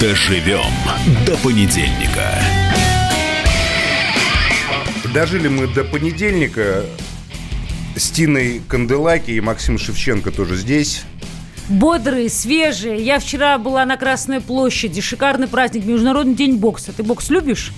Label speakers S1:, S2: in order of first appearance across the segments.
S1: Доживем до понедельника.
S2: Дожили мы до понедельника. С Тиной Канделаки и Максим Шевченко тоже здесь.
S3: Бодрые, свежие. Я вчера была на Красной площади. Шикарный праздник. Международный день бокса. Ты бокс любишь?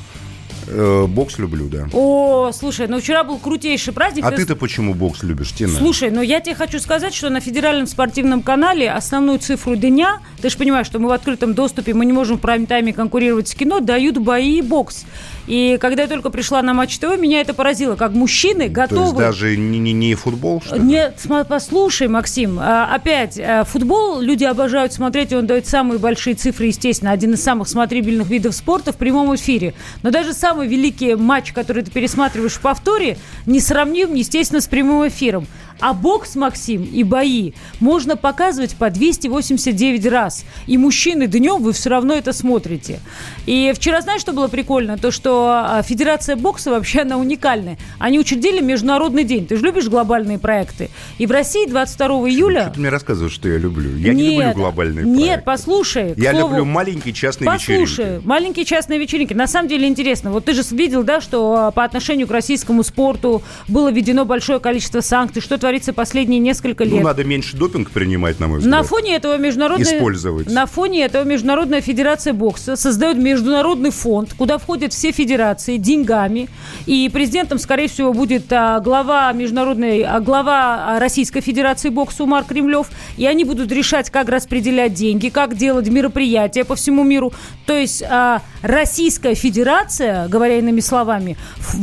S2: Э, бокс люблю, да.
S3: О, слушай, ну вчера был крутейший праздник.
S2: А ты-то почему бокс любишь, Тина?
S3: Слушай, ну я тебе хочу сказать, что на федеральном спортивном канале основную цифру дня, ты же понимаешь, что мы в открытом доступе, мы не можем в прайм-тайме конкурировать с кино, дают бои и бокс. И когда я только пришла на Матч ТВ, меня это поразило, как мужчины готовы... То есть
S2: даже не, не, не футбол, что ли?
S3: Нет, послушай, Максим, а, опять, а, футбол люди обожают смотреть, и он дает самые большие цифры, естественно, один из самых смотрибельных видов спорта в прямом эфире. Но даже самый великий матч, который ты пересматриваешь в повторе, не сравним, естественно, с прямым эфиром. А бокс, Максим, и бои можно показывать по 289 раз. И мужчины днем вы все равно это смотрите. И вчера, знаешь, что было прикольно? То, что а, Федерация бокса вообще, она уникальная. Они учредили Международный день. Ты же любишь глобальные проекты. И в России 22 июля...
S2: Что ты мне рассказываешь, что я люблю? Я нет, не люблю глобальные
S3: нет,
S2: проекты.
S3: Нет, послушай.
S2: Я слову, люблю маленькие частные
S3: послушай,
S2: вечеринки.
S3: Послушай, маленькие частные вечеринки. На самом деле интересно. Вот ты же видел, да, что а, по отношению к российскому спорту было введено большое количество санкций. Что творится последние несколько лет. Ну,
S2: надо меньше допинг принимать, на мой взгляд.
S3: На фоне этого международная...
S2: Использовать.
S3: На фоне этого Международная Федерация бокса создает международный фонд, куда входят все федерации деньгами. И президентом, скорее всего, будет а, глава международной, а, глава а, Российской Федерации бокса Умар Кремлев. И они будут решать, как распределять деньги, как делать мероприятия по всему миру. То есть а, Российская Федерация, говоря иными словами,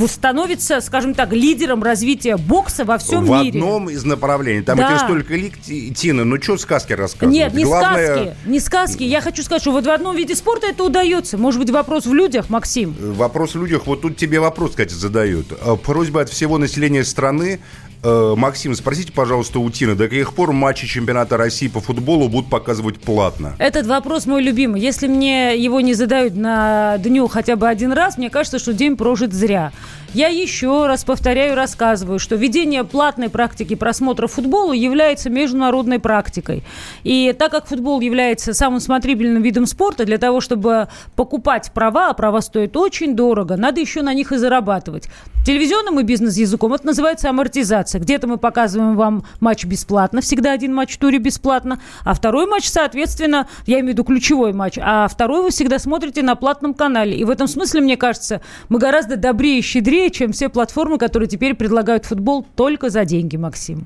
S3: становится, скажем так, лидером развития бокса во всем
S2: в
S3: мире.
S2: В одном из направлений. Там да. этих столько лик, Тина, ну что сказки рассказывать?
S3: Нет, не Главное... сказки, не сказки. Я хочу сказать, что вот в одном виде спорта это удается. Может быть, вопрос в людях, Максим?
S2: Вопрос в людях. Вот тут тебе вопрос, кстати, задают. А, просьба от всего населения страны Максим, спросите, пожалуйста, у Тины, до каких пор матчи чемпионата России по футболу будут показывать платно?
S3: Этот вопрос мой любимый. Если мне его не задают на дню хотя бы один раз, мне кажется, что день прожит зря. Я еще раз повторяю рассказываю, что введение платной практики просмотра футбола является международной практикой. И так как футбол является самым смотрибельным видом спорта, для того, чтобы покупать права, а права стоят очень дорого, надо еще на них и зарабатывать. Телевизионным и бизнес-языком это называется амортизация. Где-то мы показываем вам матч бесплатно, всегда один матч в туре бесплатно, а второй матч, соответственно, я имею в виду ключевой матч, а второй вы всегда смотрите на платном канале. И в этом смысле, мне кажется, мы гораздо добрее и щедрее чем все платформы, которые теперь предлагают футбол только за деньги, Максим.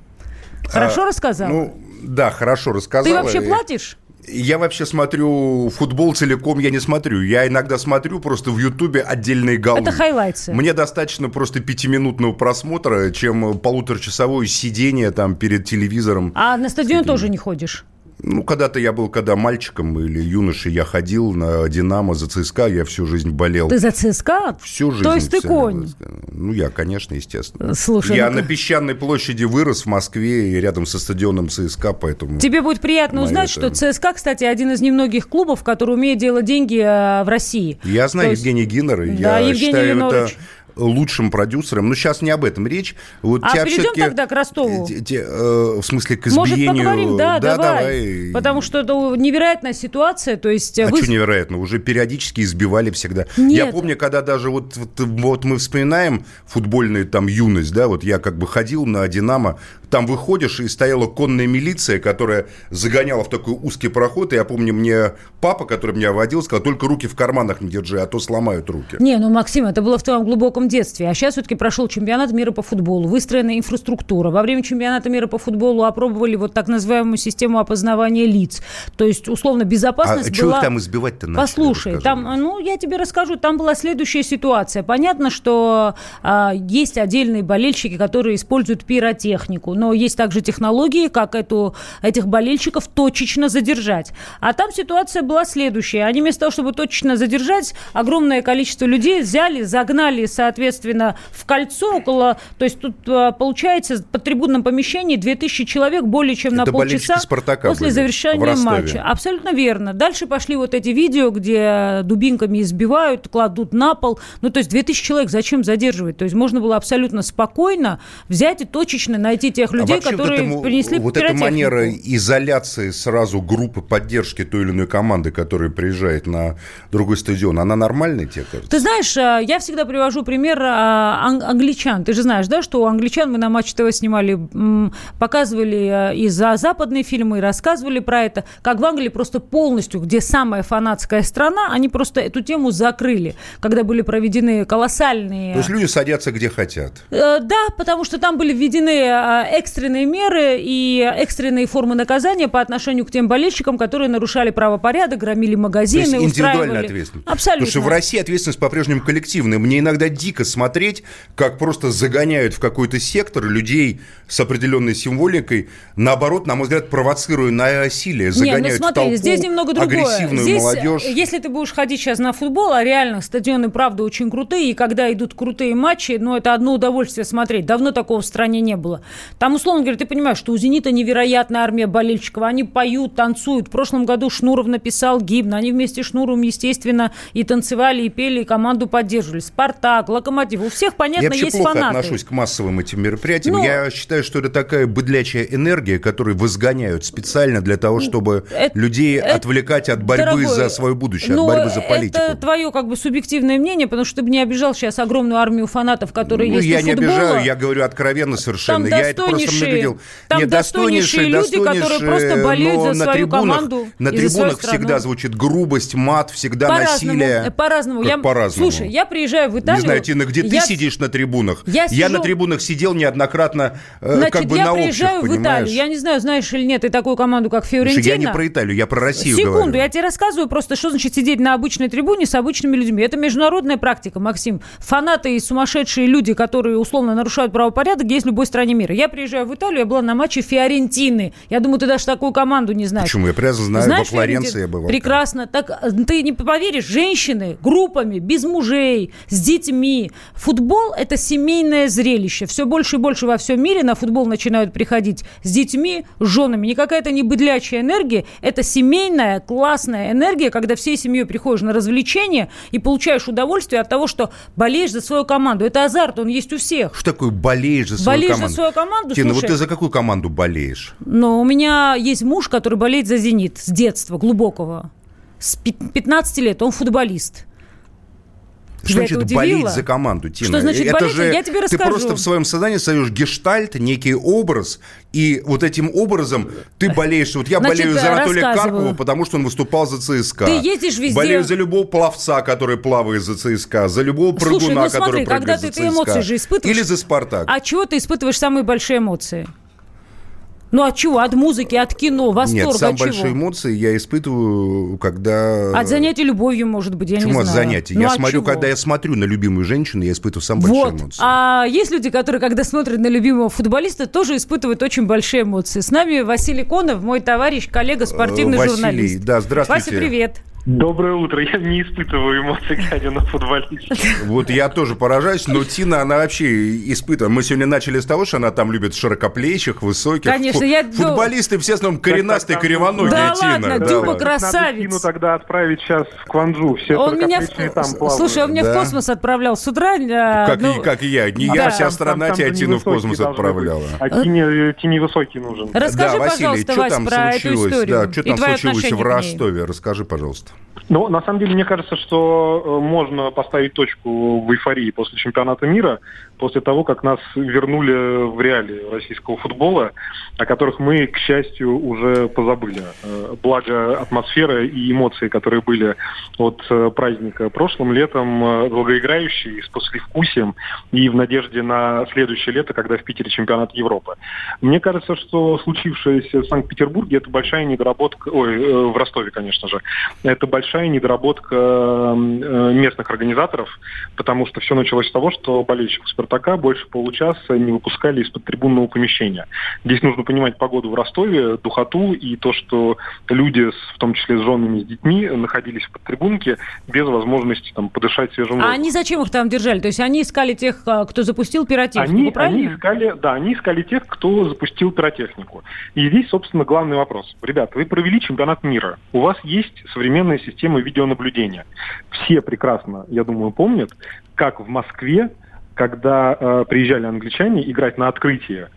S3: Хорошо а, рассказал?
S2: Ну, да, хорошо рассказал.
S3: Ты вообще платишь?
S2: Я вообще смотрю футбол целиком, я не смотрю. Я иногда смотрю просто в Ютубе отдельные голы.
S3: Это хайлайтсы.
S2: Мне достаточно просто пятиминутного просмотра, чем полуторачасовое сидение там перед телевизором.
S3: А на стадион тоже не ходишь?
S2: Ну, когда-то я был, когда мальчиком или юношей, я ходил на «Динамо» за ЦСКА, я всю жизнь болел.
S3: Ты за ЦСКА?
S2: Всю жизнь.
S3: То есть ты конь?
S2: Ну, я, конечно, естественно.
S3: Слушай,
S2: я
S3: ну
S2: на песчаной площади вырос в Москве и рядом со стадионом ЦСКА, поэтому...
S3: Тебе будет приятно узнать, это... что ЦСКА, кстати, один из немногих клубов, который умеет делать деньги э, в России.
S2: Я знаю есть... Евгений Гиннер,
S3: да,
S2: я
S3: Евгений
S2: считаю
S3: Ленорович.
S2: это лучшим продюсером. Но сейчас не об этом речь.
S3: Вот а перейдем тогда к Ростову.
S2: Те, те, э, в смысле, к избиению...
S3: Может, поговорим? Да, да давай. давай. Потому что это невероятная ситуация. То есть,
S2: а вы... что невероятно? Уже периодически избивали всегда. Нет. Я помню, когда даже вот, вот, вот мы вспоминаем футбольную там юность, да, вот я как бы ходил на «Динамо», там выходишь, и стояла конная милиция, которая загоняла в такой узкий проход. И я помню, мне папа, который меня водил, сказал, только руки в карманах не держи, а то сломают руки.
S3: Не, ну, Максим, это было в твоем глубоком детстве. А сейчас все-таки прошел чемпионат мира по футболу, выстроена инфраструктура. Во время чемпионата мира по футболу опробовали вот так называемую систему опознавания лиц. То есть, условно, безопасность
S2: а
S3: была...
S2: что их там избивать-то начали?
S3: Послушай, там, ну, я тебе расскажу, там была следующая ситуация. Понятно, что а, есть отдельные болельщики, которые используют пиротехнику но есть также технологии, как эту, этих болельщиков точечно задержать. А там ситуация была следующая. Они вместо того, чтобы точечно задержать, огромное количество людей взяли, загнали, соответственно, в кольцо около... То есть тут а, получается под трибунном помещении 2000 человек более чем
S2: Это
S3: на полчаса
S2: Спартака
S3: после завершения матча. Абсолютно верно. Дальше пошли вот эти видео, где дубинками избивают, кладут на пол. Ну, то есть 2000 человек зачем задерживать? То есть можно было абсолютно спокойно взять и точечно найти тех тех людей,
S2: а
S3: которые
S2: вот этому,
S3: принесли
S2: Вот эта манера изоляции сразу группы поддержки той или иной команды, которая приезжает на другой стадион, она нормальная тебе кажется?
S3: Ты знаешь, э, я всегда привожу пример англичан. Ты же знаешь, да, что у англичан мы на Матч ТВ снимали, показывали и за западные фильмы, и рассказывали про это, как в Англии просто полностью, где самая фанатская страна, они просто эту тему закрыли, когда были проведены колоссальные...
S2: То есть люди садятся где хотят?
S3: Э, да, потому что там были введены э, экстренные меры и экстренные формы наказания по отношению к тем болельщикам, которые нарушали правопорядок, громили магазины, То есть
S2: индивидуальная ответственность.
S3: Абсолютно.
S2: Потому что в России ответственность по-прежнему коллективная. Мне иногда дико смотреть, как просто загоняют в какой-то сектор людей с определенной символикой, наоборот, на мой взгляд, провоцируя насилие, загоняют Не, ну смотри, в толпу
S3: здесь немного другое.
S2: агрессивную
S3: здесь,
S2: молодежь.
S3: Если ты будешь ходить сейчас на футбол, а реально стадионы, правда, очень крутые, и когда идут крутые матчи, ну, это одно удовольствие смотреть. Давно такого в стране не было. Там, условно говоря, ты понимаешь, что у «Зенита» невероятная армия болельщиков. Они поют, танцуют. В прошлом году Шнуров написал гимн. Они вместе с Шнуровым, естественно, и танцевали, и пели, и команду поддерживали. «Спартак», «Локомотив». У всех, понятно,
S2: Я
S3: есть
S2: плохо
S3: фанаты.
S2: отношусь к массовым этим мероприятиям. Ну, Я считаю, что это такая быдлячая энергия, которую возгоняют специально для того, чтобы это, людей это, отвлекать от борьбы дорогой, за свое будущее, от борьбы за политику.
S3: Это твое как бы субъективное мнение, потому что ты бы не обижал сейчас огромную армию фанатов, которые ну, есть
S2: я
S3: у
S2: не обижаю, я говорю откровенно совершенно.
S3: Там
S2: я это
S3: видел. Там Нет, достойнейшие люди, которые просто болеют за свою
S2: трибунах,
S3: команду
S2: На трибунах всегда звучит грубость, мат, всегда
S3: по
S2: насилие.
S3: По-разному. Я,
S2: по-разному?
S3: Слушай, я приезжаю в Италию.
S2: Не знаю, Тина, где я... ты сидишь на трибунах? Я, сижу... я на трибунах сидел неоднократно, э,
S3: Значит,
S2: как бы
S3: я
S2: на
S3: приезжаю
S2: общих,
S3: в Италию. Я не знаю, знаешь или нет, ты такую команду, как Фиорентина.
S2: Слушай, я не про Италию, я про Россию
S3: Секунду,
S2: говорю.
S3: я тебе рассказываю просто, что значит сидеть на обычной трибуне с обычными людьми. Это международная практика, Максим. Фанаты и сумасшедшие люди, которые условно нарушают правопорядок, есть в любой стране мира. Я приезжаю в Италию, я была на матче Фиорентины. Я думаю, ты даже такую команду не знаешь.
S2: Почему? Я прямо знаю,
S3: знаешь,
S2: во Флоренции я бывал.
S3: Прекрасно. Так ты не поверишь, женщины группами, без мужей, с детьми. Футбол – это семейное зрелище. Все больше и больше во всем мире на футбол начинают приходить с детьми, с женами. Не какая-то не быдлячая энергия, это семейная, классная энергия, когда всей семьей приходишь на развлечение и получаешь удовольствие от того, что болеешь за свою команду. Это азарт, он есть у всех.
S2: Что такое болеешь за свою
S3: болеешь
S2: команду?
S3: за свою команду?
S2: Тина, Слушай, вот ты за какую команду болеешь?
S3: Ну, у меня есть муж, который болеет за «Зенит» с детства, глубокого. С 15 лет, он футболист.
S2: Что значит болеть за команду, Тина?
S3: Что значит
S2: это
S3: болеть?
S2: Же,
S3: Я тебе расскажу.
S2: Ты просто в своем сознании создаешь гештальт, некий образ, и вот этим образом ты болеешь. Вот я
S3: значит,
S2: болею за Анатолия Карпова, потому что он выступал за ЦСКА.
S3: Ты ездишь везде.
S2: Болею за любого пловца, который плавает за ЦСКА, за любого прыгуна,
S3: Слушай, ну, смотри,
S2: который прыгает
S3: когда
S2: за
S3: ты
S2: ЦСКА.
S3: эмоции же испытываешь.
S2: Или за Спартак.
S3: А чего ты испытываешь самые большие эмоции? Ну от чего? От музыки, от кино, восторг,
S2: Нет, самые
S3: от чего?
S2: большие эмоции я испытываю, когда...
S3: От занятий любовью, может быть, я
S2: Почему
S3: не
S2: от
S3: знаю.
S2: занятий?
S3: Ну,
S2: я
S3: от
S2: смотрю,
S3: чего?
S2: когда я смотрю на любимую женщину, я испытываю самые
S3: Вот.
S2: большие эмоции.
S3: А есть люди, которые, когда смотрят на любимого футболиста, тоже испытывают очень большие эмоции. С нами Василий Конов, мой товарищ, коллега, спортивный
S2: Э, Василий,
S3: журналист.
S2: да, здравствуйте.
S3: Вася, привет.
S4: Доброе утро. Я не испытываю эмоций, глядя на футболиста.
S2: Вот я тоже поражаюсь, но Тина, она вообще испытывает. Мы сегодня начали с того, что она там любит широкоплечих, высоких.
S3: Конечно,
S2: Фу-
S3: я-
S2: Футболисты все в основном коренастые,
S4: Так, так,
S2: кривоногие,
S3: Да
S2: Тина.
S3: ладно,
S2: да
S3: Дюба
S2: ладно.
S3: красавец.
S4: Надо Тину тогда отправить сейчас в Кванджу. Все
S3: Он меня, в...
S4: там плавают.
S3: слушай, он меня
S2: Да.
S3: в космос отправлял с утра. а,
S2: Как,
S3: ну,
S2: и, как и я. Не
S3: Да.
S2: я,
S4: Там-
S2: вся
S4: там-
S2: страна
S4: там
S2: тебя
S4: же
S2: Тину в космос отправляла.
S4: быть. А Тине, Тине высокий нужен.
S3: Расскажи,
S2: да, Василий,
S3: пожалуйста,
S2: что
S3: Вась,
S2: там
S3: про эту
S2: случилось?
S3: историю.
S2: Да, что
S3: и
S2: там случилось в. Ростове? Расскажи, пожалуйста.
S4: Ну, на самом деле, мне кажется, что э, можно поставить точку в эйфории после чемпионата мира, после того, как нас вернули в реалии российского футбола, о которых мы, к счастью, уже позабыли. Э, Благо атмосфера и эмоции, которые были от э, праздника прошлым летом, долгоиграющие, с послевкусием и в надежде на следующее лето, когда в Питере чемпионат Европы. Мне кажется, что случившееся в Санкт-Петербурге это большая недоработка, ой, в Ростове, конечно же, это большая недоработка э, местных организаторов, потому что все началось с того, что болельщиков «Спартака» больше получаса не выпускали из-под трибунного помещения. Здесь нужно понимать погоду в Ростове, духоту и то, что люди, в том числе с женами, с детьми, находились под трибунке без возможности там, подышать свежим
S3: А
S4: воздухом.
S3: они зачем их там держали? То есть они искали тех, а, кто запустил пиротехнику,
S4: Они,
S3: правильно?
S4: они искали, да, они искали тех, кто запустил пиротехнику. И здесь, собственно, главный вопрос. Ребята, вы провели чемпионат мира. У вас есть современная система видеонаблюдения. Все прекрасно, я думаю, помнят, как в Москве, когда э, приезжали англичане играть на открытие,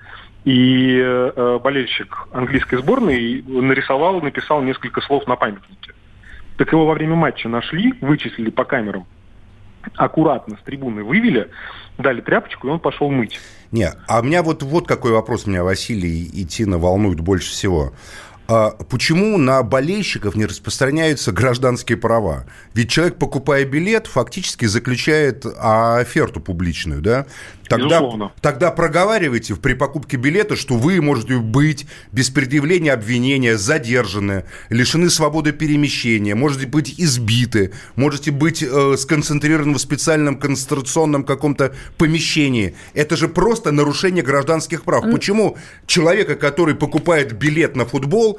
S4: И э, болельщик английской сборной нарисовал, написал несколько слов на памятнике. Так его во время матча нашли, вычислили по камерам, аккуратно с трибуны вывели, дали тряпочку, и он пошел мыть.
S2: Не, а у меня вот, вот какой вопрос меня, Василий и Тина, волнует больше всего. А почему на болельщиков не распространяются гражданские права? Ведь человек, покупая билет, фактически заключает оферту публичную, да? Тогда, тогда проговаривайте при покупке билета, что вы можете быть без предъявления обвинения задержаны, лишены свободы перемещения, можете быть избиты, можете быть э, сконцентрированы в специальном концентрационном каком-то помещении. Это же просто нарушение гражданских прав. Почему человека, который покупает билет на футбол,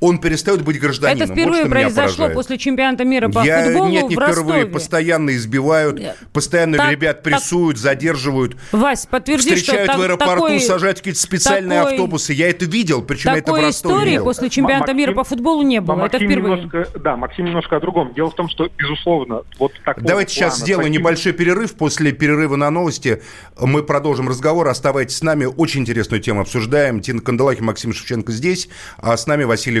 S2: он перестает быть гражданином.
S3: Это впервые вот произошло после чемпионата мира по
S2: Я,
S3: футболу
S2: Нет, не
S3: в
S2: впервые. Постоянно избивают, постоянно так, ребят прессуют, так, задерживают.
S3: Вась, подтверди,
S2: Встречают
S3: что
S2: в аэропорту,
S3: такой,
S2: сажать какие-то специальные такой, автобусы. Я это видел, причем
S3: такой
S2: это в Ростове
S3: истории
S2: видел.
S3: после чемпионата Максим, мира по футболу не было.
S4: Максим
S3: это впервые.
S4: Немножко, да, Максим немножко о другом. Дело в том, что, безусловно, вот так.
S2: Давайте сейчас сделаем таким... небольшой перерыв. После перерыва на новости мы продолжим разговор. Оставайтесь с нами. Очень интересную тему обсуждаем. Тина Канделахи, Максим Шевченко здесь. А с нами Василий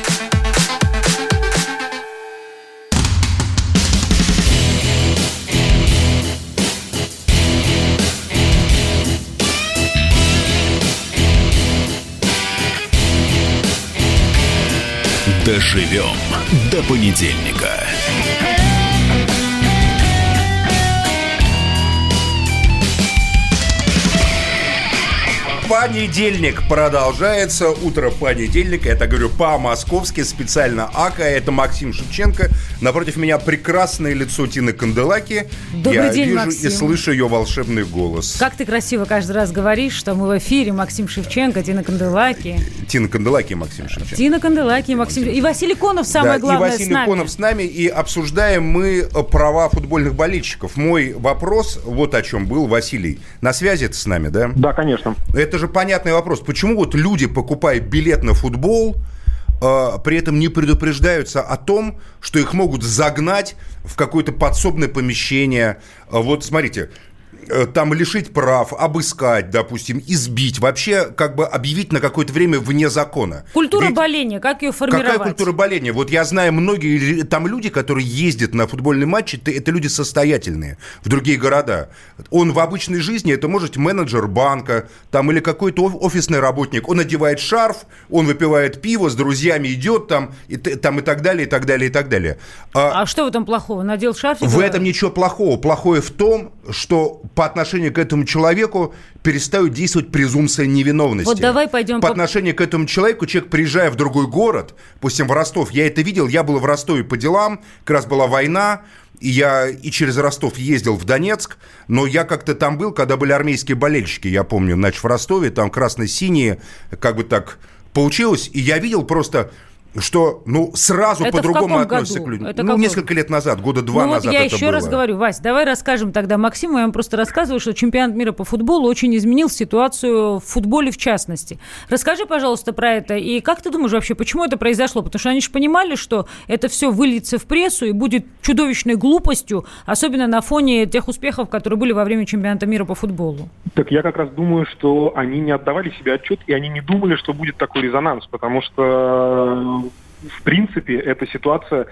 S1: Доживем до понедельника.
S2: Понедельник продолжается. Утро понедельника. Это говорю по-московски, специально АКА. Это Максим Шевченко. Напротив меня прекрасное лицо Тины Канделаки.
S3: Добрый
S2: Я
S3: день,
S2: вижу
S3: Максим.
S2: и слышу ее волшебный голос.
S3: Как ты красиво каждый раз говоришь, что мы в эфире. Максим Шевченко, Тина Канделаки.
S2: Тина Канделаки и Максим Шевченко.
S3: Тина Канделаки и Максим. И Василий Конов, самое
S2: да,
S3: главное,
S2: и Василий
S3: с нами.
S2: Конов с нами. И обсуждаем мы права футбольных болельщиков. Мой вопрос вот о чем был, Василий. На связи это с нами, да?
S4: Да, конечно.
S2: Это же понятный вопрос. Почему вот люди, покупая билет на футбол, э, при этом не предупреждаются о том, что их могут загнать в какое-то подсобное помещение. Э, Вот смотрите, там лишить прав, обыскать, допустим, избить, вообще как бы объявить на какое-то время вне закона.
S3: Культура
S2: Ведь
S3: боления, как ее формировать?
S2: Какая культура боления? Вот я знаю многие там люди, которые ездят на футбольные матчи, это, люди состоятельные в другие города. Он в обычной жизни, это может менеджер банка там или какой-то оф- офисный работник. Он одевает шарф, он выпивает пиво, с друзьями идет там и, там, и так далее, и так далее, и так далее. А,
S3: А что в этом плохого? Надел шарфик?
S2: в этом ничего плохого. Плохое в том, что по отношению к этому человеку перестают действовать презумпция невиновности.
S3: Вот давай пойдем
S2: по отношению к этому человеку, человек, приезжая в другой город, допустим, в Ростов, я это видел, я был в Ростове по делам, как раз была война, и я и через Ростов ездил в Донецк, но я как-то там был, когда были армейские болельщики, я помню, значит, в Ростове, там красно-синие, как бы так получилось, и я видел просто что, ну, сразу по-другому относятся
S3: году?
S2: к людям.
S3: Это
S2: ну,
S3: какой?
S2: несколько лет назад, года два
S3: ну,
S2: назад
S3: вот я
S2: это
S3: еще
S2: было.
S3: раз говорю, Вась, давай расскажем тогда Максиму. Я вам просто рассказываю, что чемпионат мира по футболу очень изменил ситуацию в футболе в частности. Расскажи, пожалуйста, про это. И как ты думаешь вообще, почему это произошло? Потому что они же понимали, что это все выльется в прессу и будет чудовищной глупостью, особенно на фоне тех успехов, которые были во время чемпионата мира по футболу.
S4: Так я как раз думаю, что они не отдавали себе отчет, и они не думали, что будет такой резонанс, потому что, в принципе, эта ситуация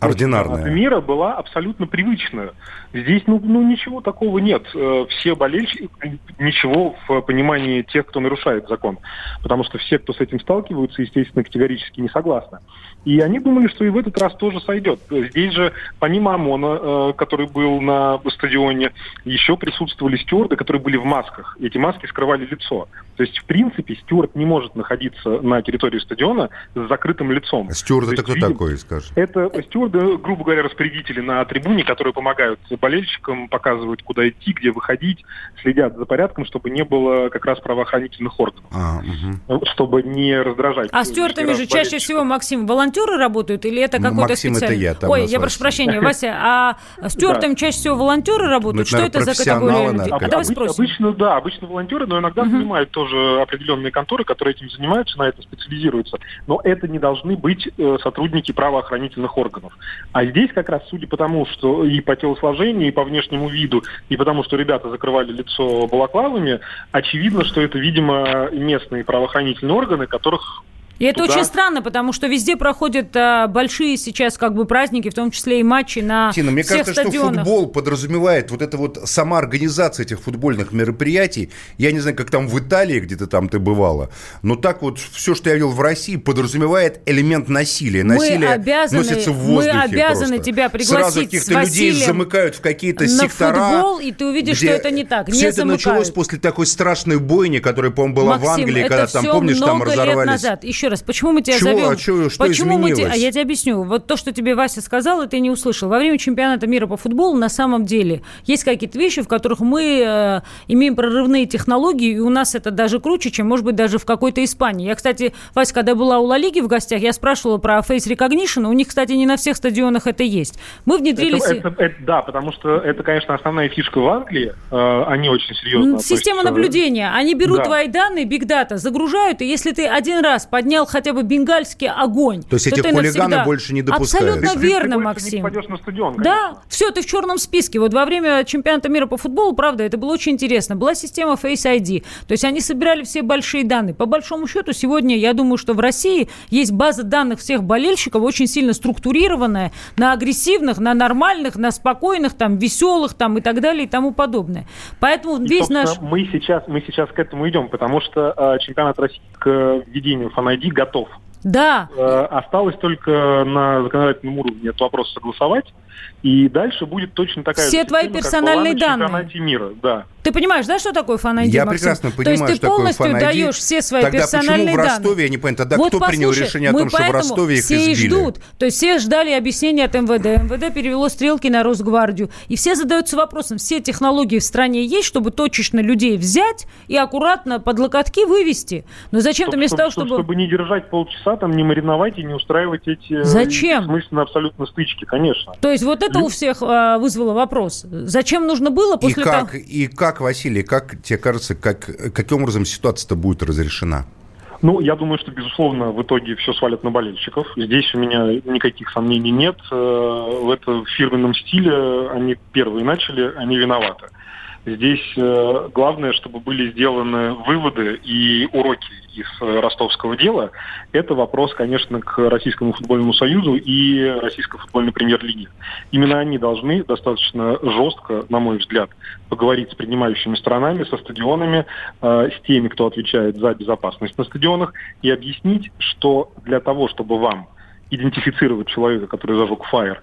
S2: Ординарная.
S4: мира была абсолютно привычная. Здесь ну, ну ничего такого нет. Э, все болельщики, ничего в понимании тех, кто нарушает закон. Потому что все, кто с этим сталкиваются, естественно, категорически не согласны. И они думали, что и в этот раз тоже сойдет. Здесь же, помимо ОМОНа, э, который был на стадионе, еще присутствовали стюарды, которые были в масках. Эти маски скрывали лицо. То есть, в принципе, стюард не может находиться на территории стадиона с закрытым лицом.
S2: Стюард
S4: это
S2: кто видим, такой, скажи?
S4: Это стюарды, грубо говоря, распорядители на трибуне, которые помогают болельщикам, показывают, куда идти, где выходить, следят за порядком, чтобы не было как раз правоохранительных органов. А, угу. Чтобы не раздражать.
S3: А стюартами же чаще всего, Максим, волонтеры работают или это какой-то
S2: Максим,
S3: специальный?
S2: это я. Там
S3: Ой, я прошу прощения, Вася, а стюартами чаще всего волонтеры работают? Ну, Что это за категория людей?
S4: А давай спросим. Обычно, да, обычно волонтеры, но иногда занимают тоже определенные конторы, которые этим занимаются, на это специализируются. Но это не должны быть э, сотрудники правоохранительных органов. А здесь как раз, судя по тому, что и по телосложению, и по внешнему виду, и потому что ребята закрывали лицо балаклавами, очевидно, что это, видимо, местные правоохранительные органы, которых
S3: и это туда. очень странно, потому что везде проходят а, большие сейчас как бы праздники, в том числе и матчи на
S2: Тина, мне
S3: всех
S2: кажется,
S3: стадионах.
S2: что футбол подразумевает вот это вот сама организация этих футбольных мероприятий. Я не знаю, как там в Италии где-то там ты бывала, но так вот все, что я видел в России, подразумевает элемент насилия. Насилие
S3: мы обязаны,
S2: носится в воздухе
S3: Мы обязаны
S2: просто.
S3: тебя пригласить
S2: Сразу каких-то людей замыкают в какие-то
S3: на
S2: сектора.
S3: футбол, и ты увидишь, что это не так.
S2: Все
S3: не
S2: это
S3: замыкают.
S2: началось после такой страшной бойни, которая, по-моему, была
S3: Максим,
S2: в Англии, когда там, помнишь, там разорвались.
S3: лет назад. Еще раз, почему мы тебя
S2: Чего?
S3: зовем?
S2: А что, что
S3: почему мы те... А я тебе объясню. Вот то, что тебе Вася сказал, и ты не услышал. Во время чемпионата мира по футболу на самом деле есть какие-то вещи, в которых мы э, имеем прорывные технологии, и у нас это даже круче, чем, может быть, даже в какой-то Испании. Я, кстати, Вася, когда была у Ла Лиги в гостях, я спрашивала про Face Recognition. У них, кстати, не на всех стадионах это есть. Мы внедрили...
S4: Это, это, это, да, потому что это, конечно, основная фишка в Англии. Э, они очень серьезно
S3: Система
S4: относятся...
S3: наблюдения. Они берут
S4: Да.
S3: твои данные, биг дата, загружают, и если ты один раз поднял хотя бы бенгальский огонь,
S2: То есть
S3: то
S2: эти
S3: ты
S2: хулиганы
S3: навсегда-
S2: больше не допускают.
S3: Абсолютно
S4: Ты- ты
S3: верно,
S4: больше
S3: Максим.
S4: на стадион,
S3: Да, все, ты в черном списке. Вот во время чемпионата мира по футболу, правда, это было очень интересно. Была система Face ID. То есть они собирали все большие данные. По большому счету, сегодня я думаю, что в России есть база данных всех болельщиков, очень сильно структурированная, на агрессивных, на нормальных, на спокойных, там, веселых, там, и так далее, и тому подобное. Поэтому
S4: И,
S3: весь наш...
S4: мы сейчас мы сейчас к этому идем, потому что э, чемпионат России к введению Fan ID готов.
S3: Да,
S4: Э, осталось только на законодательном уровне этот вопрос согласовать. И дальше будет точно такая
S3: Все
S4: же
S3: твои
S4: система, как
S3: персональные данные.
S4: чемпионате мира. Да.
S3: Ты понимаешь, да, что такое ID,
S2: Я
S3: Максим?
S2: прекрасно
S3: То
S2: понимаю,
S3: есть ты полностью даешь все свои
S2: Тогда
S3: персональные
S2: почему в
S3: данные.
S2: Ростове, я не понимаю, тогда
S3: вот
S2: кто принял
S3: послушай,
S2: решение о том, что в Ростове их
S3: все и
S2: избили?
S3: ждут. То есть все ждали объяснения от МВД. МВД перевело стрелки на Росгвардию. И все задаются вопросом, все технологии в стране есть, чтобы точечно людей взять и аккуратно под локотки вывести. Но зачем-то вместо того,
S4: чтоб-
S3: чтобы...
S4: чтобы не держать полчаса, там не мариновать и не устраивать эти э,
S3: Зачем?
S4: смысленно абсолютно стычки, конечно.
S3: То есть вот это у всех а, вызвало вопрос. Зачем нужно было
S2: И
S3: после
S2: как,
S3: того...
S2: и как, Василий, как тебе кажется, как, каким образом ситуация-то будет разрешена?
S4: Ну, я думаю, что, безусловно, в итоге все свалят на болельщиков. Здесь у меня никаких сомнений нет. Э, В этом фирменном стиле они первые начали, они виноваты. Здесь э, главное, чтобы были сделаны выводы и уроки из э, ростовского дела. Это вопрос, конечно, к Российскому футбольному союзу и Российской футбольной премьер-лиге. Именно они должны достаточно жестко, на мой взгляд, поговорить с принимающими сторонами, со стадионами, э, с теми, кто отвечает за безопасность на стадионах, и объяснить, что для того, чтобы вам идентифицировать человека, который зажег фаер,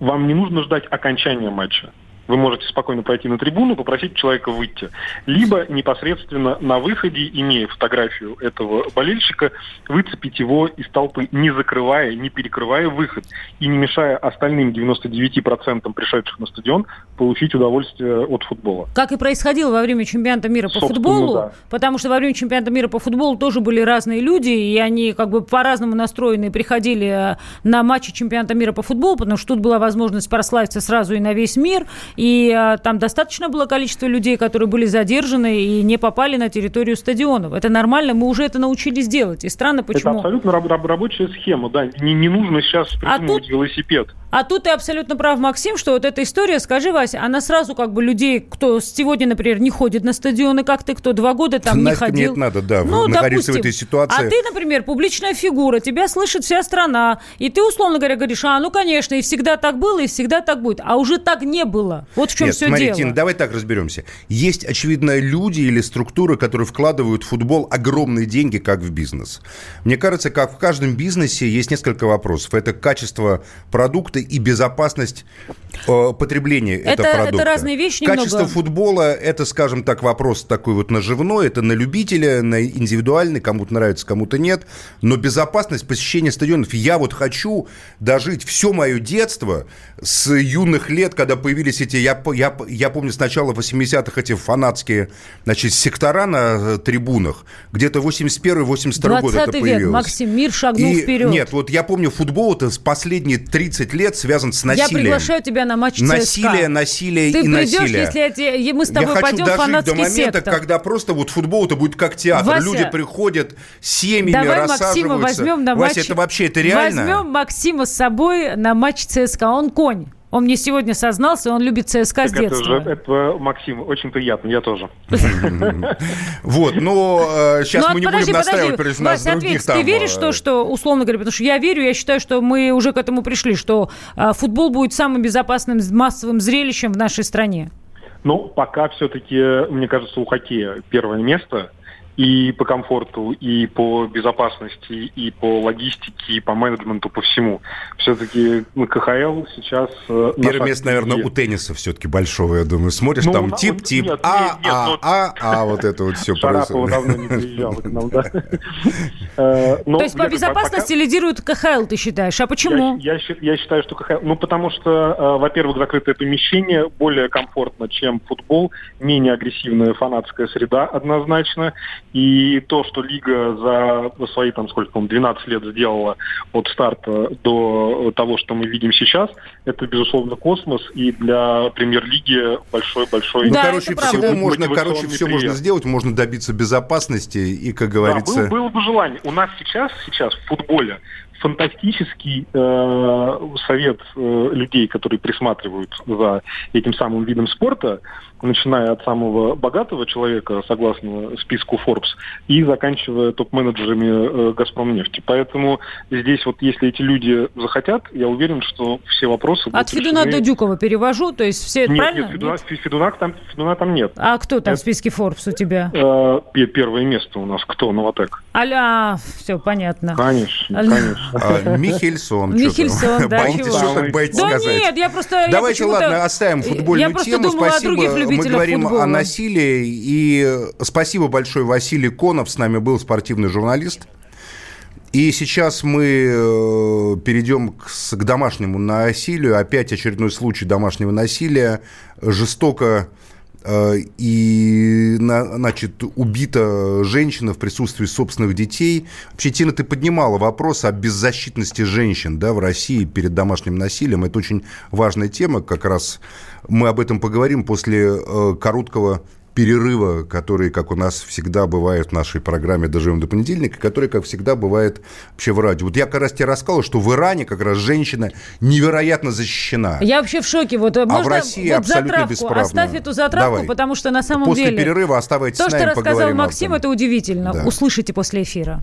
S4: вам не нужно ждать окончания матча. Вы можете спокойно пройти на трибуну, попросить человека выйти. Либо непосредственно на выходе, имея фотографию этого болельщика, выцепить его из толпы, не закрывая, не перекрывая выход и не мешая остальным 99% пришедших на стадион получить удовольствие от футбола.
S3: Как и происходило во время чемпионата мира по
S4: Собственно,
S3: футболу,
S4: да.
S3: потому что во время чемпионата мира по футболу тоже были разные люди, и они как бы по-разному настроены приходили э, на матчи чемпионата мира по футболу, потому что тут была возможность прославиться сразу и на весь мир, и э, там достаточно было количество людей, которые были задержаны и не попали на территорию стадионов. Это нормально, мы уже это научились делать. И странно,
S4: Это
S3: почему...
S4: абсолютно раб- раб- рабочая схема, да. Не, не нужно сейчас
S3: А
S4: придумывать
S3: тут-
S4: велосипед.
S3: А тут ты абсолютно прав, Максим, что вот эта история, скажи, Вася, она сразу как бы людей, кто сегодня, например, не ходит на стадионы, как ты, кто два года там
S2: Нафиг
S3: не ходил.
S2: Нет, надо, да, ну, находиться допустим. в этой ситуации.
S3: А ты, например, публичная фигура, тебя слышит вся страна, и ты, условно говоря, говоришь, а, ну, конечно, и всегда так было, и всегда так будет. А уже так не было. Вот в чем нет, все
S2: смотри,
S3: дело.
S2: Тина, давай так разберемся. Есть, очевидно, люди или структуры, которые вкладывают в футбол огромные деньги, как в бизнес. Мне кажется, как в каждом бизнесе есть несколько вопросов. Это качество продукта и безопасность э, потребления это, этого продукта.
S3: Это разные вещи
S2: Качество
S3: немного.
S2: футбола – это, скажем так, вопрос такой вот наживной, это на любителя, на индивидуальный, кому-то нравится, кому-то нет. Но безопасность посещения стадионов. Я вот хочу дожить все мое детство с юных лет, когда появились эти, я, я, я помню, с начала 80-х эти фанатские, значит, сектора на трибунах. Где-то 81-82 год это
S3: век,
S2: появилось.
S3: Максим, мир шагнул
S2: и,
S3: вперед.
S2: Нет, вот я помню, футбол это с последние 30 лет связан с насилием.
S3: Я приглашаю тебя на матч ЦСКА.
S2: Насилие, насилие
S3: Ты
S2: и
S3: придешь,
S2: насилие.
S3: если я тебе, мы с тобой
S2: я
S3: пойдем
S2: хочу дожить до момента,
S3: сектор.
S2: когда просто вот футбол это будет как театр.
S3: Вася,
S2: Люди приходят семьями,
S3: Давай
S2: рассаживаются.
S3: Максима возьмем на
S2: Вася,
S3: матч.
S2: это вообще это реально?
S3: Возьмем Максима с собой на матч ЦСКА. Он конь. Он мне сегодня сознался, он любит ЦСКА
S4: так
S3: с детства.
S4: Это, же, это, Максим, очень приятно, я тоже.
S2: Вот, но сейчас мы не будем настраивать против нас других
S3: Ты веришь, что, что, условно говоря, потому что я верю, я считаю, что мы уже к этому пришли, что а, футбол будет самым безопасным массовым зрелищем в нашей стране?
S4: Ну, пока все-таки, мне кажется, у хоккея первое место – и по комфорту, и по безопасности, и по логистике, и по менеджменту, по всему. Все-таки КХЛ сейчас...
S2: Э, Первое место, наверное, у тенниса все-таки большого, я думаю. Смотришь, ну, там тип-тип, а, а, а, а, а, вот это вот все
S4: Шарапова давно не приезжал к нам, да.
S3: Э, То есть по безопасности лидирует КХЛ, ты считаешь? А почему?
S4: Я считаю, что КХЛ... Ну, потому что, э, во-первых, закрытое помещение более комфортно, чем футбол, менее агрессивная фанатская среда однозначно, и то, что Лига за свои, там, сколько, по 12 лет сделала от старта до того, что мы видим сейчас, это, безусловно, космос. И для премьер-лиги большой-большой...
S2: Ну, да, короче, всего можно, короче, все можно сделать, можно добиться безопасности и, как говорится...
S4: Да, было, было бы желание. У нас сейчас, сейчас в футболе фантастический э, совет э, людей, которые присматривают за этим самым видом спорта, начиная от самого богатого человека, согласно списку Forbes, и заканчивая топ-менеджерами э, «Газпромнефти». Поэтому здесь вот если эти люди захотят, я уверен, что все вопросы
S3: От Федуна решены... до Дюкова перевожу, то есть все
S4: нет,
S3: правильно?
S4: Нет, Федуна, нет? Федуна, там, Федуна там нет.
S3: А кто там Это, в списке Forbes у тебя?
S4: Э, первое место у нас. Кто? Новотек.
S3: Аля, все понятно.
S4: Конечно, Аля. конечно.
S2: А, Михельсон.
S3: Михельсон, да.
S2: Боитесь что-то боитесь
S3: да
S2: сказать?
S3: нет, я просто...
S2: Давайте, ладно, оставим футбольную тему. Спасибо. Мы говорим о насилии. И спасибо большое, Василий Конов с нами был, спортивный журналист. И сейчас мы э, перейдем к, к домашнему насилию. Опять очередной случай домашнего насилия. Жестоко и, значит, убита женщина в присутствии собственных детей. Вообще, Тина, ты поднимала вопрос о беззащитности женщин да, в России перед домашним насилием. Это очень важная тема, как раз мы об этом поговорим после э, короткого перерыва, который, как у нас всегда бывает в нашей программе «Доживем до понедельника», который, как всегда, бывает вообще в радио. Вот я как раз тебе рассказывал, что в Иране как раз женщина невероятно защищена.
S3: Я вообще в шоке. Вот,
S2: а
S3: можно
S2: в России
S3: вот
S2: абсолютно
S3: затравку,
S2: бесправно.
S3: Оставь эту затравку,
S2: Давай.
S3: потому что на самом
S2: после
S3: деле...
S2: После перерыва оставайтесь
S3: То,
S2: с нами,
S3: что рассказал Максим,
S2: это
S3: удивительно. Да. Услышите после эфира.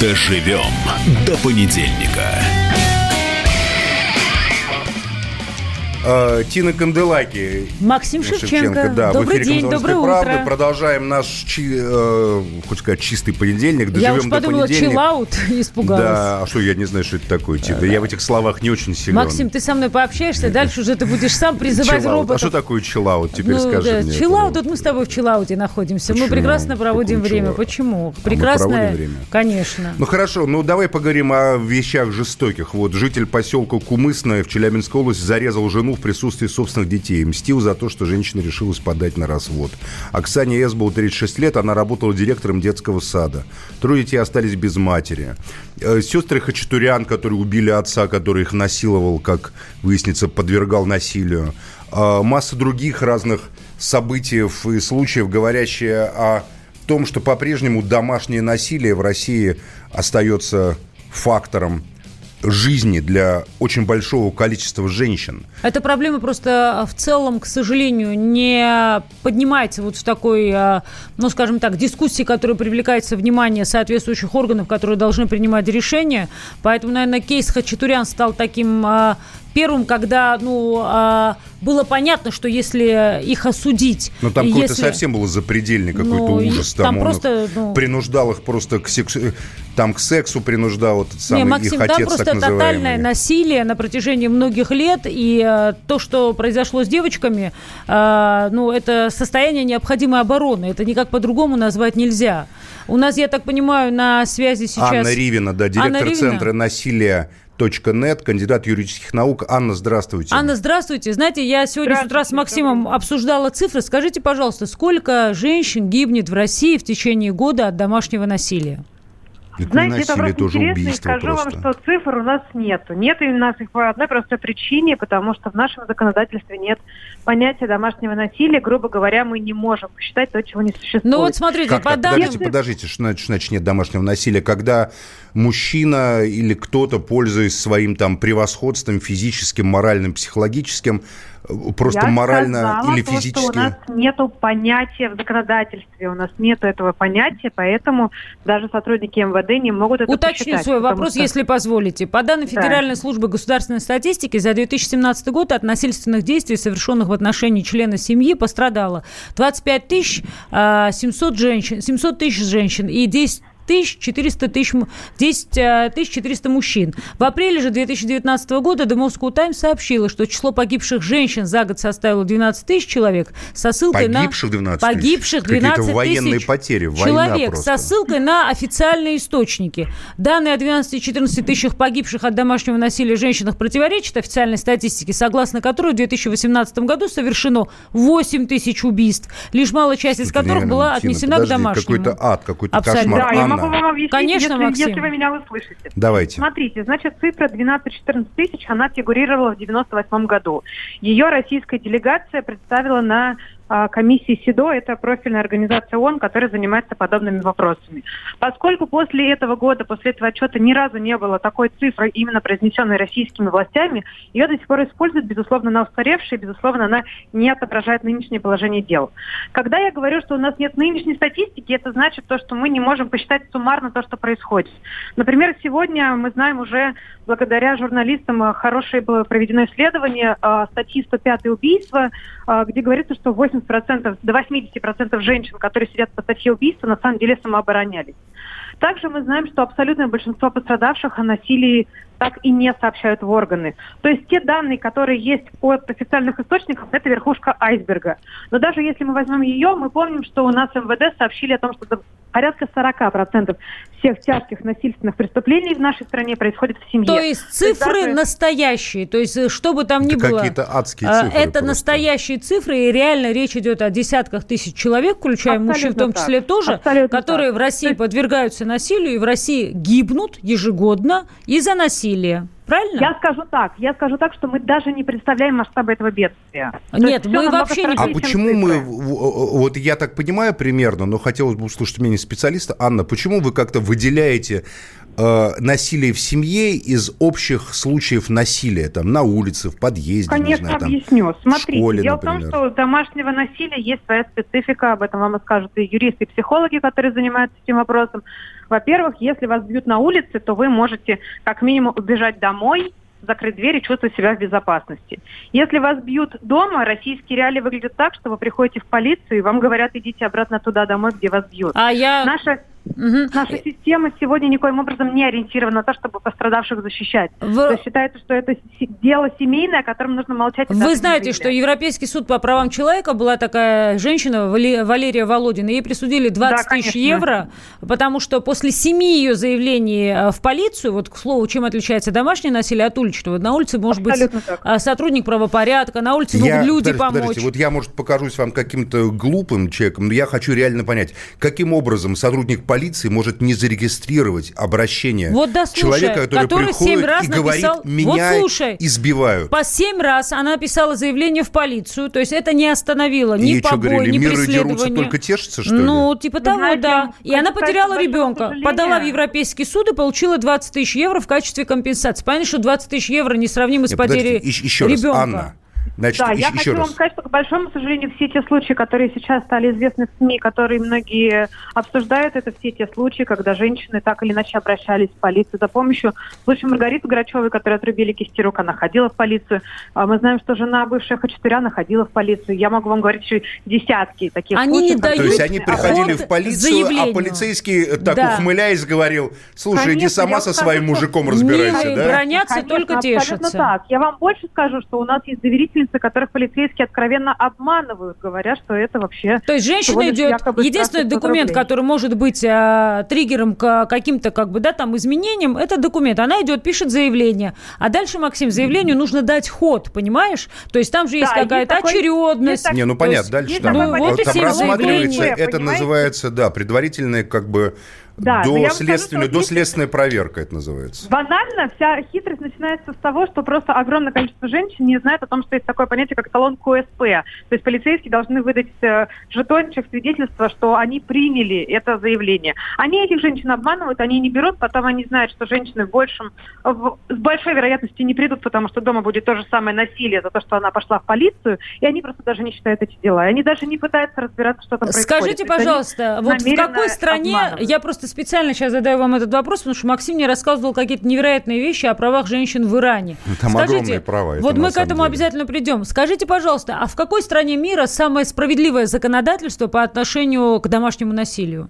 S1: Доживем до понедельника.
S2: Э, Тина Канделаки.
S3: Максим Шевченко. Шевченко да, добрый день, доброе правды. утро.
S2: Продолжаем наш, чи, э, хоть сказать, чистый понедельник. Доживем
S3: я уж подумала, чиллаут, испугалась.
S2: Да, а что, я не знаю, что это такое, Тина. Да. Я в этих словах не очень силен.
S3: Максим, ты со мной пообщаешься, дальше уже ты будешь сам призывать роботов.
S2: А что такое чиллаут, теперь ну, скажи да, мне.
S3: Чиллаут, тут мы с тобой в чиллауте находимся. Почему? Мы прекрасно проводим время. Почему? Прекрасное, время? конечно.
S2: Ну хорошо, ну давай поговорим о вещах жестоких. Вот житель поселка Кумысное в Челябинской области зарезал жену в присутствии собственных детей. Мстил за то, что женщина решилась подать на развод. Оксане С. было 36 лет, она работала директором детского сада. Трое детей остались без матери. Э, сестры Хачатурян, которые убили отца, который их насиловал, как выяснится, подвергал насилию. Э, масса других разных событий и случаев, говорящие о том, что по-прежнему домашнее насилие в России остается фактором жизни для очень большого количества женщин.
S3: Эта проблема просто в целом, к сожалению, не поднимается вот в такой, а, ну, скажем так, дискуссии, которая привлекается внимание соответствующих органов, которые должны принимать решения. Поэтому, наверное, кейс Хачатурян стал таким а, первым, когда, ну, а, было понятно, что если их осудить...
S2: Но там какой-то совсем было запредельный какой-то ну, ужас. Там, там просто, ну... принуждал их просто к сексу... Там к сексу принуждал этот самый Не, Максим, их отец, там
S3: просто тотальное насилие на протяжении многих лет, и э, то, что произошло с девочками, э, ну, это состояние необходимой обороны. Это никак по-другому назвать нельзя. У нас, я так понимаю, на связи сейчас...
S2: Анна Ривина, да, директор Центра насилия нет, кандидат юридических наук. Анна, здравствуйте.
S3: Анна, здравствуйте. Знаете, я сегодня с утра с Максимом обсуждала цифры. Скажите, пожалуйста, сколько женщин гибнет в России в течение года от домашнего насилия?
S5: Это Знаете, это просто тоже интересно, и скажу просто. вам, что цифр у нас нету. Нет у нас их по одной простой причине, потому что в нашем законодательстве нет понятия домашнего насилия. Грубо говоря, мы не можем посчитать то, чего не существует.
S3: Ну вот смотрите,
S2: как по данным... Подождите, подождите, что значит нет домашнего насилия? Когда мужчина или кто-то, пользуясь своим там превосходством физическим, моральным, психологическим, просто
S5: Я
S2: морально
S5: сказала
S2: или физически? То,
S5: что у нас нету понятия в законодательстве, у нас нет этого понятия, поэтому даже сотрудники МВД не могут это
S3: Уточню посчитать, свой вопрос, что... если позволите. По данным Федеральной да. службы государственной статистики, за 2017 год от насильственных действий, совершенных в отношении члена семьи, пострадало 25 тысяч 700 а, женщин, 700 тысяч женщин и 10 тысяч 400 тысяч, 10 э, тысяч 400 мужчин. В апреле же 2019 года The Moscow Times сообщила, что число погибших женщин за год составило 12 тысяч человек со ссылкой
S2: погибших
S3: на...
S2: 12
S3: погибших 12 тысяч военные
S2: потери,
S3: человек просто. со ссылкой на официальные источники. Данные о 12-14 тысячах погибших от домашнего насилия женщинах противоречат официальной статистике, согласно которой в 2018 году совершено 8 тысяч убийств, лишь малая часть из которых была отнесена
S2: Тина,
S3: к домашнему.
S2: Какой-то ад, какой-то кошмар.
S5: Да, могу вам объяснить,
S3: Конечно,
S5: если,
S3: Максим.
S5: если вы меня услышите.
S2: Давайте.
S5: Смотрите, значит, цифра 12-14 тысяч, она фигурировала в 98 году. Ее российская делегация представила на комиссии СИДО, это профильная организация ООН, которая занимается подобными вопросами. Поскольку после этого года, после этого отчета ни разу не было такой цифры, именно произнесенной российскими властями, ее до сих пор используют, безусловно, она устаревшая, безусловно, она не отображает нынешнее положение дел. Когда я говорю, что у нас нет нынешней статистики, это значит то, что мы не можем посчитать суммарно то, что происходит. Например, сегодня мы знаем уже, благодаря журналистам, хорошее было проведено исследование а, статьи 105 убийства, а, где говорится, что 8 80%, до 80% женщин, которые сидят по статье убийства, на самом деле самооборонялись. Также мы знаем, что абсолютное большинство пострадавших о насилии так и не сообщают в органы. То есть те данные, которые есть от официальных источников, это верхушка айсберга. Но даже если мы возьмем ее, мы помним, что у нас МВД сообщили о том, что порядка 40% всех тяжких насильственных преступлений в нашей стране происходит в семье.
S3: То есть цифры то есть даже... настоящие, то есть э, что бы там ни
S2: это
S3: было.
S2: какие-то адские а, цифры.
S3: Это просто. настоящие цифры, и реально речь идет о десятках тысяч человек, включая Абсолютно мужчин в том числе так. тоже, Абсолютно которые так. в России есть... подвергаются насилию и в России гибнут ежегодно из-за насилия. Правильно?
S5: Я скажу так. Я скажу так, что мы даже не представляем масштабы этого бедствия.
S3: Нет, мы вообще не
S2: А почему мы... Вот я так понимаю примерно, но хотелось бы услышать мнение специалиста. Анна, почему вы как-то выделяете э, насилие в семье из общих случаев насилия, там, на улице, в подъезде,
S5: Конечно,
S2: не знаю, там,
S5: объясню. Смотрите,
S2: в школе,
S5: дело
S2: например.
S5: в том, что у домашнего насилия есть своя специфика, об этом вам скажут и юристы, и психологи, которые занимаются этим вопросом. Во-первых, если вас бьют на улице, то вы можете как минимум убежать домой, закрыть дверь и чувствовать себя в безопасности. Если вас бьют дома, российские реалии выглядят так, что вы приходите в полицию, и вам говорят, идите обратно туда домой, где вас бьют.
S3: А я...
S5: Наша Угу. Наша система сегодня никоим образом не ориентирована на то, чтобы пострадавших защищать. В... Считается, что это дело семейное, о котором нужно молчать.
S3: Вы знаете, что Европейский суд по правам человека была такая женщина, Валерия Володина, ей присудили 20 да, тысяч евро, потому что после семи ее заявлений э, в полицию, вот к слову, чем отличается домашнее насилие от уличного, на улице может Абсолютно быть так. А, сотрудник правопорядка, на улице я, могут люди подождите, помочь. Подождите,
S2: вот я, может, покажусь вам каким-то глупым человеком, но я хочу реально понять, каким образом сотрудник полиции полиции может не зарегистрировать обращение
S3: вот, да, слушай, человека, который, который приходит раз и
S2: говорит, меня вот, слушай, избивают.
S3: По семь раз она писала заявление в полицию, то есть это не остановило ни Ей побои, говорили, ни миры преследования.
S2: только тешатся, что ли?
S3: Ну, типа того, знаете, да. И она потеряла ребенка, подала в Европейский суд и получила 20 тысяч евро в качестве компенсации. Понятно, что 20 тысяч евро несравнимы с потерей еще ребенка. Раз, Анна,
S5: Значит, да, еще, я хочу раз. вам сказать, что, к большому сожалению, все те случаи, которые сейчас стали известны в СМИ, которые многие обсуждают, это все те случаи, когда женщины так или иначе обращались в полицию за помощью. Случай Маргариты Грачевой, которая отрубили кисти рук, она ходила в полицию. А мы знаем, что жена бывшая Хачатуря находила в полицию. Я могу вам говорить еще десятки таких
S3: они
S5: случаев.
S3: Не дают
S2: То есть они приходили в полицию, заявлению. а полицейский так да. ухмыляясь говорил, слушай, Конечно, иди сама со своим скажу, мужиком разбирайся.
S3: Да? бронятся, Конечно, только тешатся.
S5: Так. Я вам больше скажу, что у нас есть доверительницы жительницы, которых полицейские откровенно обманывают, говоря, что это вообще...
S3: То есть женщина идет... Единственный документ, рублей. который может быть э, триггером к каким-то, как бы, да, там, изменениям, это документ. Она идет, пишет заявление. А дальше, Максим, заявлению нужно дать ход, понимаешь? То есть там же есть да, какая-то есть очередность.
S2: Такой, не, ну понятно, есть, дальше там, ну, вот там рассматривается, это называется, да, предварительное, как бы да, до, следственной, скажу, до следственной проверка это называется.
S5: Банально вся хитрость начинается с того, что просто огромное количество женщин не знает о том, что есть такое понятие, как талон КСП. То есть полицейские должны выдать э, жетончик, свидетельство, что они приняли это заявление. Они этих женщин обманывают, они не берут, потом они знают, что женщины в большем, в, с большой вероятностью не придут, потому что дома будет то же самое насилие за то, что она пошла в полицию, и они просто даже не считают эти дела. Они даже не пытаются разбираться, что там происходит.
S3: Скажите, пожалуйста, вот в какой стране, я просто просто специально сейчас задаю вам этот вопрос, потому что Максим мне рассказывал какие-то невероятные вещи о правах женщин в Иране.
S2: Там Скажите, огромные права.
S3: Вот мы к этому деле. обязательно придем. Скажите, пожалуйста, а в какой стране мира самое справедливое законодательство по отношению к домашнему насилию?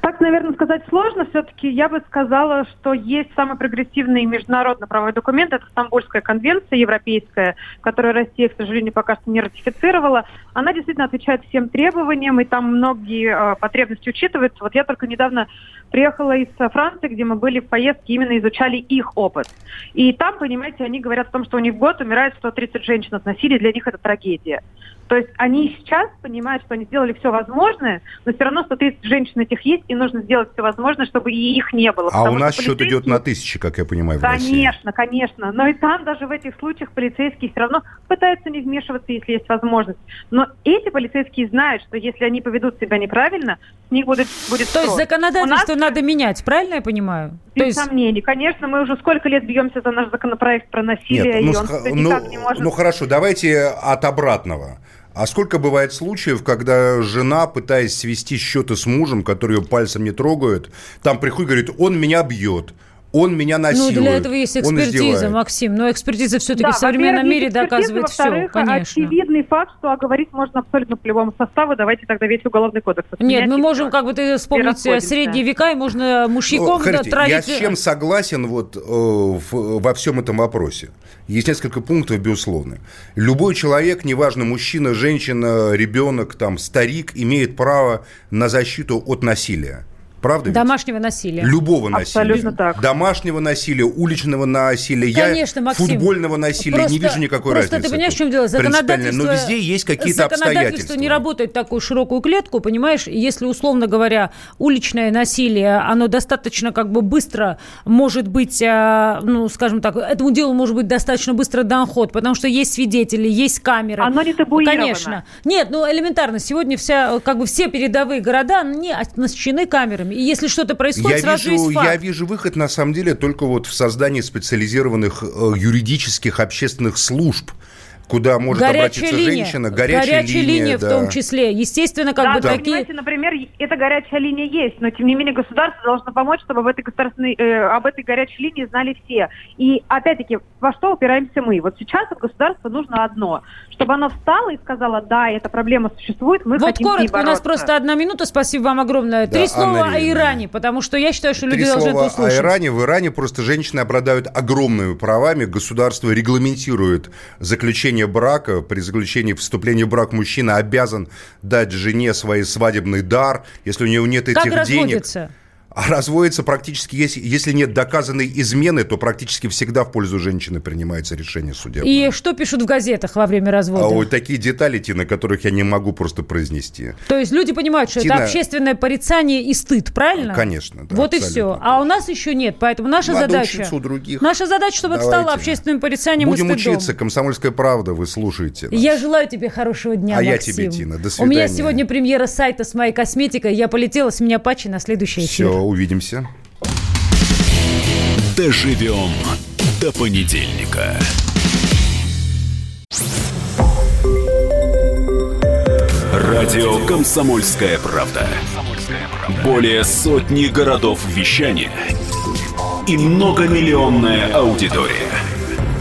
S5: Так, наверное, сказать сложно. Все-таки я бы сказала, что есть самый прогрессивный международно-правовой документ. Это Стамбульская конвенция европейская, которую Россия, к сожалению, пока что не ратифицировала. Она действительно отвечает всем требованиям, и там многие э, потребности учитываются. Вот я только недавно приехала из Франции, где мы были в поездке, именно изучали их опыт. И там, понимаете, они говорят о том, что у них в год умирает 130 женщин от насилия, для них это трагедия. То есть они сейчас понимают, что они сделали все возможное, но все равно 130 женщин этих есть, и нужно сделать все возможное, чтобы и их не было.
S2: А у нас счет идет на тысячи, как я понимаю, в
S5: Конечно, России. конечно. Но и там даже в этих случаях полицейские все равно пытаются не вмешиваться, если есть возможность. Но эти полицейские знают, что если они поведут себя неправильно, с них будет, будет
S3: То есть законодательство нас... надо менять, правильно я понимаю?
S5: Без
S3: То есть...
S5: сомнений. Конечно, мы уже сколько лет бьемся за наш законопроект про насилие, Нет, ну, и он
S2: ну, не может... Ну хорошо, давайте от обратного. А сколько бывает случаев, когда жена, пытаясь свести счеты с мужем, который ее пальцем не трогает, там приходит и говорит, он меня бьет, он меня насилует.
S3: Ну, для этого есть экспертиза, Максим. Но экспертиза все-таки да, в современном мире доказывает все, конечно.
S5: очевидный факт, что оговорить можно абсолютно по любому составу. Давайте тогда весь уголовный кодекс.
S3: Нет, мы можем, как бы ты вспомнить средние века, и можно мужиком
S2: ну, тратить... Я с чем согласен вот э, в, во всем этом вопросе? Есть несколько пунктов, безусловно. Любой человек, неважно, мужчина, женщина, ребенок, там, старик, имеет право на защиту от насилия. Правда?
S3: Домашнего ведь? насилия.
S2: Любого насилия.
S5: Абсолютно так.
S2: Домашнего насилия, уличного насилия, Конечно, Максим. футбольного насилия. Просто, не вижу никакой
S3: просто
S2: разницы.
S3: ты понимаешь, в чем дело? Законодательство,
S2: Но везде есть какие-то обстоятельства.
S3: не работает такую широкую клетку, понимаешь? Если, условно говоря, уличное насилие, оно достаточно как бы быстро может быть, а, ну, скажем так, этому делу может быть достаточно быстро дан ход, потому что есть свидетели, есть камеры.
S5: Оно не табуировано.
S3: Конечно. Нет, ну, элементарно. Сегодня вся, как бы все передовые города не оснащены камерами и если что-то происходит, я сразу
S2: вижу,
S3: есть факт.
S2: Я вижу выход, на самом деле, только вот в создании специализированных э, юридических общественных служб, куда может горячая обратиться линия. женщина.
S3: Горячая, горячая линия, линия да. в том числе. Естественно, как
S5: да,
S3: бы
S5: да,
S3: такие...
S5: Понимаете, например, эта горячая линия есть, но тем не менее государство должно помочь, чтобы об этой, государственной, э, об этой горячей линии знали все. И опять-таки, во что упираемся мы? Вот сейчас от государства нужно одно, чтобы оно встало и сказала, да, эта проблема существует, мы
S3: вот
S5: хотим
S3: коротко, у нас просто одна минута, спасибо вам огромное. Да, Три слова о Иране, потому что я считаю, что
S2: Три
S3: люди должны
S2: это
S3: услышать.
S2: о Иране. В Иране просто женщины обладают огромными правами. Государство регламентирует заключение брака. При заключении вступления в брак мужчина обязан дать жене свой свадебный дар. Если у него нет этих
S3: как
S2: денег...
S3: Разводится?
S2: А разводится практически, если, если нет доказанной измены, то практически всегда в пользу женщины принимается решение судебное.
S3: И что пишут в газетах во время развода? А
S2: вот такие детали, Тина, которых я не могу просто произнести.
S3: То есть люди понимают, что Тина... это общественное порицание и стыд, правильно?
S2: Конечно,
S3: да. Вот и все. А у нас еще нет, поэтому наша Надо задача...
S2: у других.
S3: Наша задача, чтобы Давайте. это стало общественным порицанием
S2: Будем
S3: и стыдом.
S2: учиться. Комсомольская правда, вы слушаете нас.
S3: Я желаю тебе хорошего дня,
S2: А
S3: Максим.
S2: я тебе, Тина. До свидания.
S3: У меня сегодня премьера сайта с моей косметикой. Я полетела с меня патчи на следующий эфир.
S2: Все, увидимся.
S1: Доживем до понедельника. Радио «Комсомольская правда». Более сотни городов вещания и многомиллионная аудитория.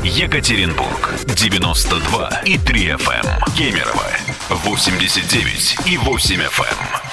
S1: Екатеринбург 92 и 3 FM. Кемерово 89 и 8 FM.